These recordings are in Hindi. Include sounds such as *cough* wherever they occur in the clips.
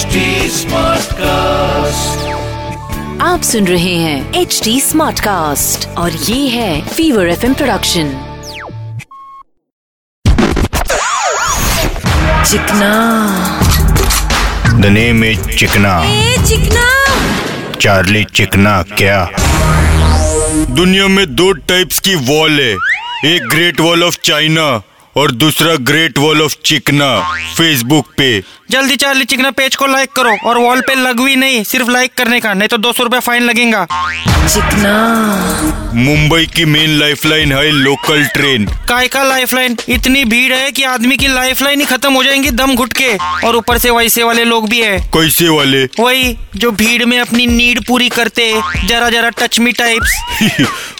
HD Smartcast. आप सुन रहे हैं एच डी स्मार्ट कास्ट और ये है fever F production Chikna. The name is Chikna. ए चिकना। चार्ली चिकना क्या? दुनिया में दो टाइप्स की वॉल है। एक ग्रेट वॉल ऑफ़ चाइना और दूसरा great wall of Chikna Facebook पे। जल्दी चार्ली चिकना पेज को लाइक करो और वॉल पे लग भी नहीं, सिर्फ़ लाइक करने का, नहीं तो दो सौ रूपया फाइन लगेगा। चिकना। मुंबई की मेन लाइफलाइन है लोकल ट्रेन काय का लाइफलाइन इतनी भीड़ है कि आदमी की लाइफलाइन ही खत्म हो जाएँगी दम घुट के। और ऊपर से वैसे वाले लोग भी है। कैसे वाले वही जो भीड़ में अपनी नीड पूरी करते जरा जरा टच मी टाइप्स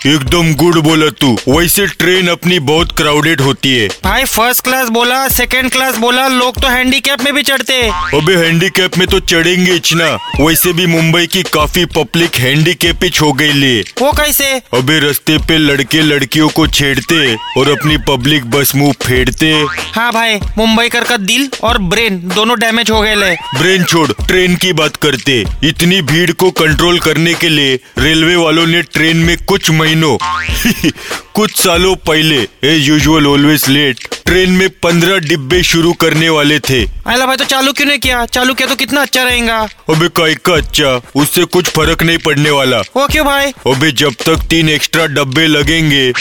एकदम गुड बोला तू। वैसे ट्रेन अपनी बहुत क्राउडेड होती है। भाई फ़र्स्ट क्लास बोला सेकंड क्लास बोला लोग तो हैंडीकैप में भी चढ़ते। अबे हैंडीकैप में तो चढ़ेंगे इचना वैसे भी मुंबई की काफ़ी पब्लिक हैंडीकैप ही हो गई ले। वो कैसे? अबे रस्ते पे लड़के लड़कियों को छेड़ते और अपनी पब्लिक बस मुँह फेरते। हाँ भाई मुंबई कर का दिल और ब्रेन दोनों डैमेज हो गए ले। ब्रेन छोड़ ट्रेन की बात करते। इतनी भीड़ को कंट्रोल करने के लिए रेलवे वालों ने ट्रेन में कुछ महीनों *laughs* कुछ सालों पहले a usual always late train में पंद्रह डिब्बे शुरू करने वाले थे। अला भाई तो चालू क्यों नहीं किया? चालू किया तो कितना अच्छा रहेगा। अबे काय का अच्छा? उससे कुछ फ़र्क नहीं पड़ने वाला। वो क्यों भाई? अबे जब तक तीन एक्स्ट्रा डब्बे लगेंगे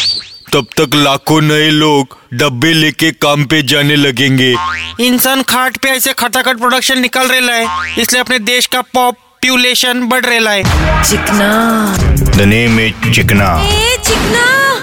तब तक लाखों नए लोग डब्बे लेके काम पे जाने लगेंगे। इंसान खाट पे ऐसे खटाखट प्रोडक्शन निकल रहा है इसलिए अपने देश का पॉपुलेशन बढ़ रहा है। चिकना। The name is Chikna. ए चिकना।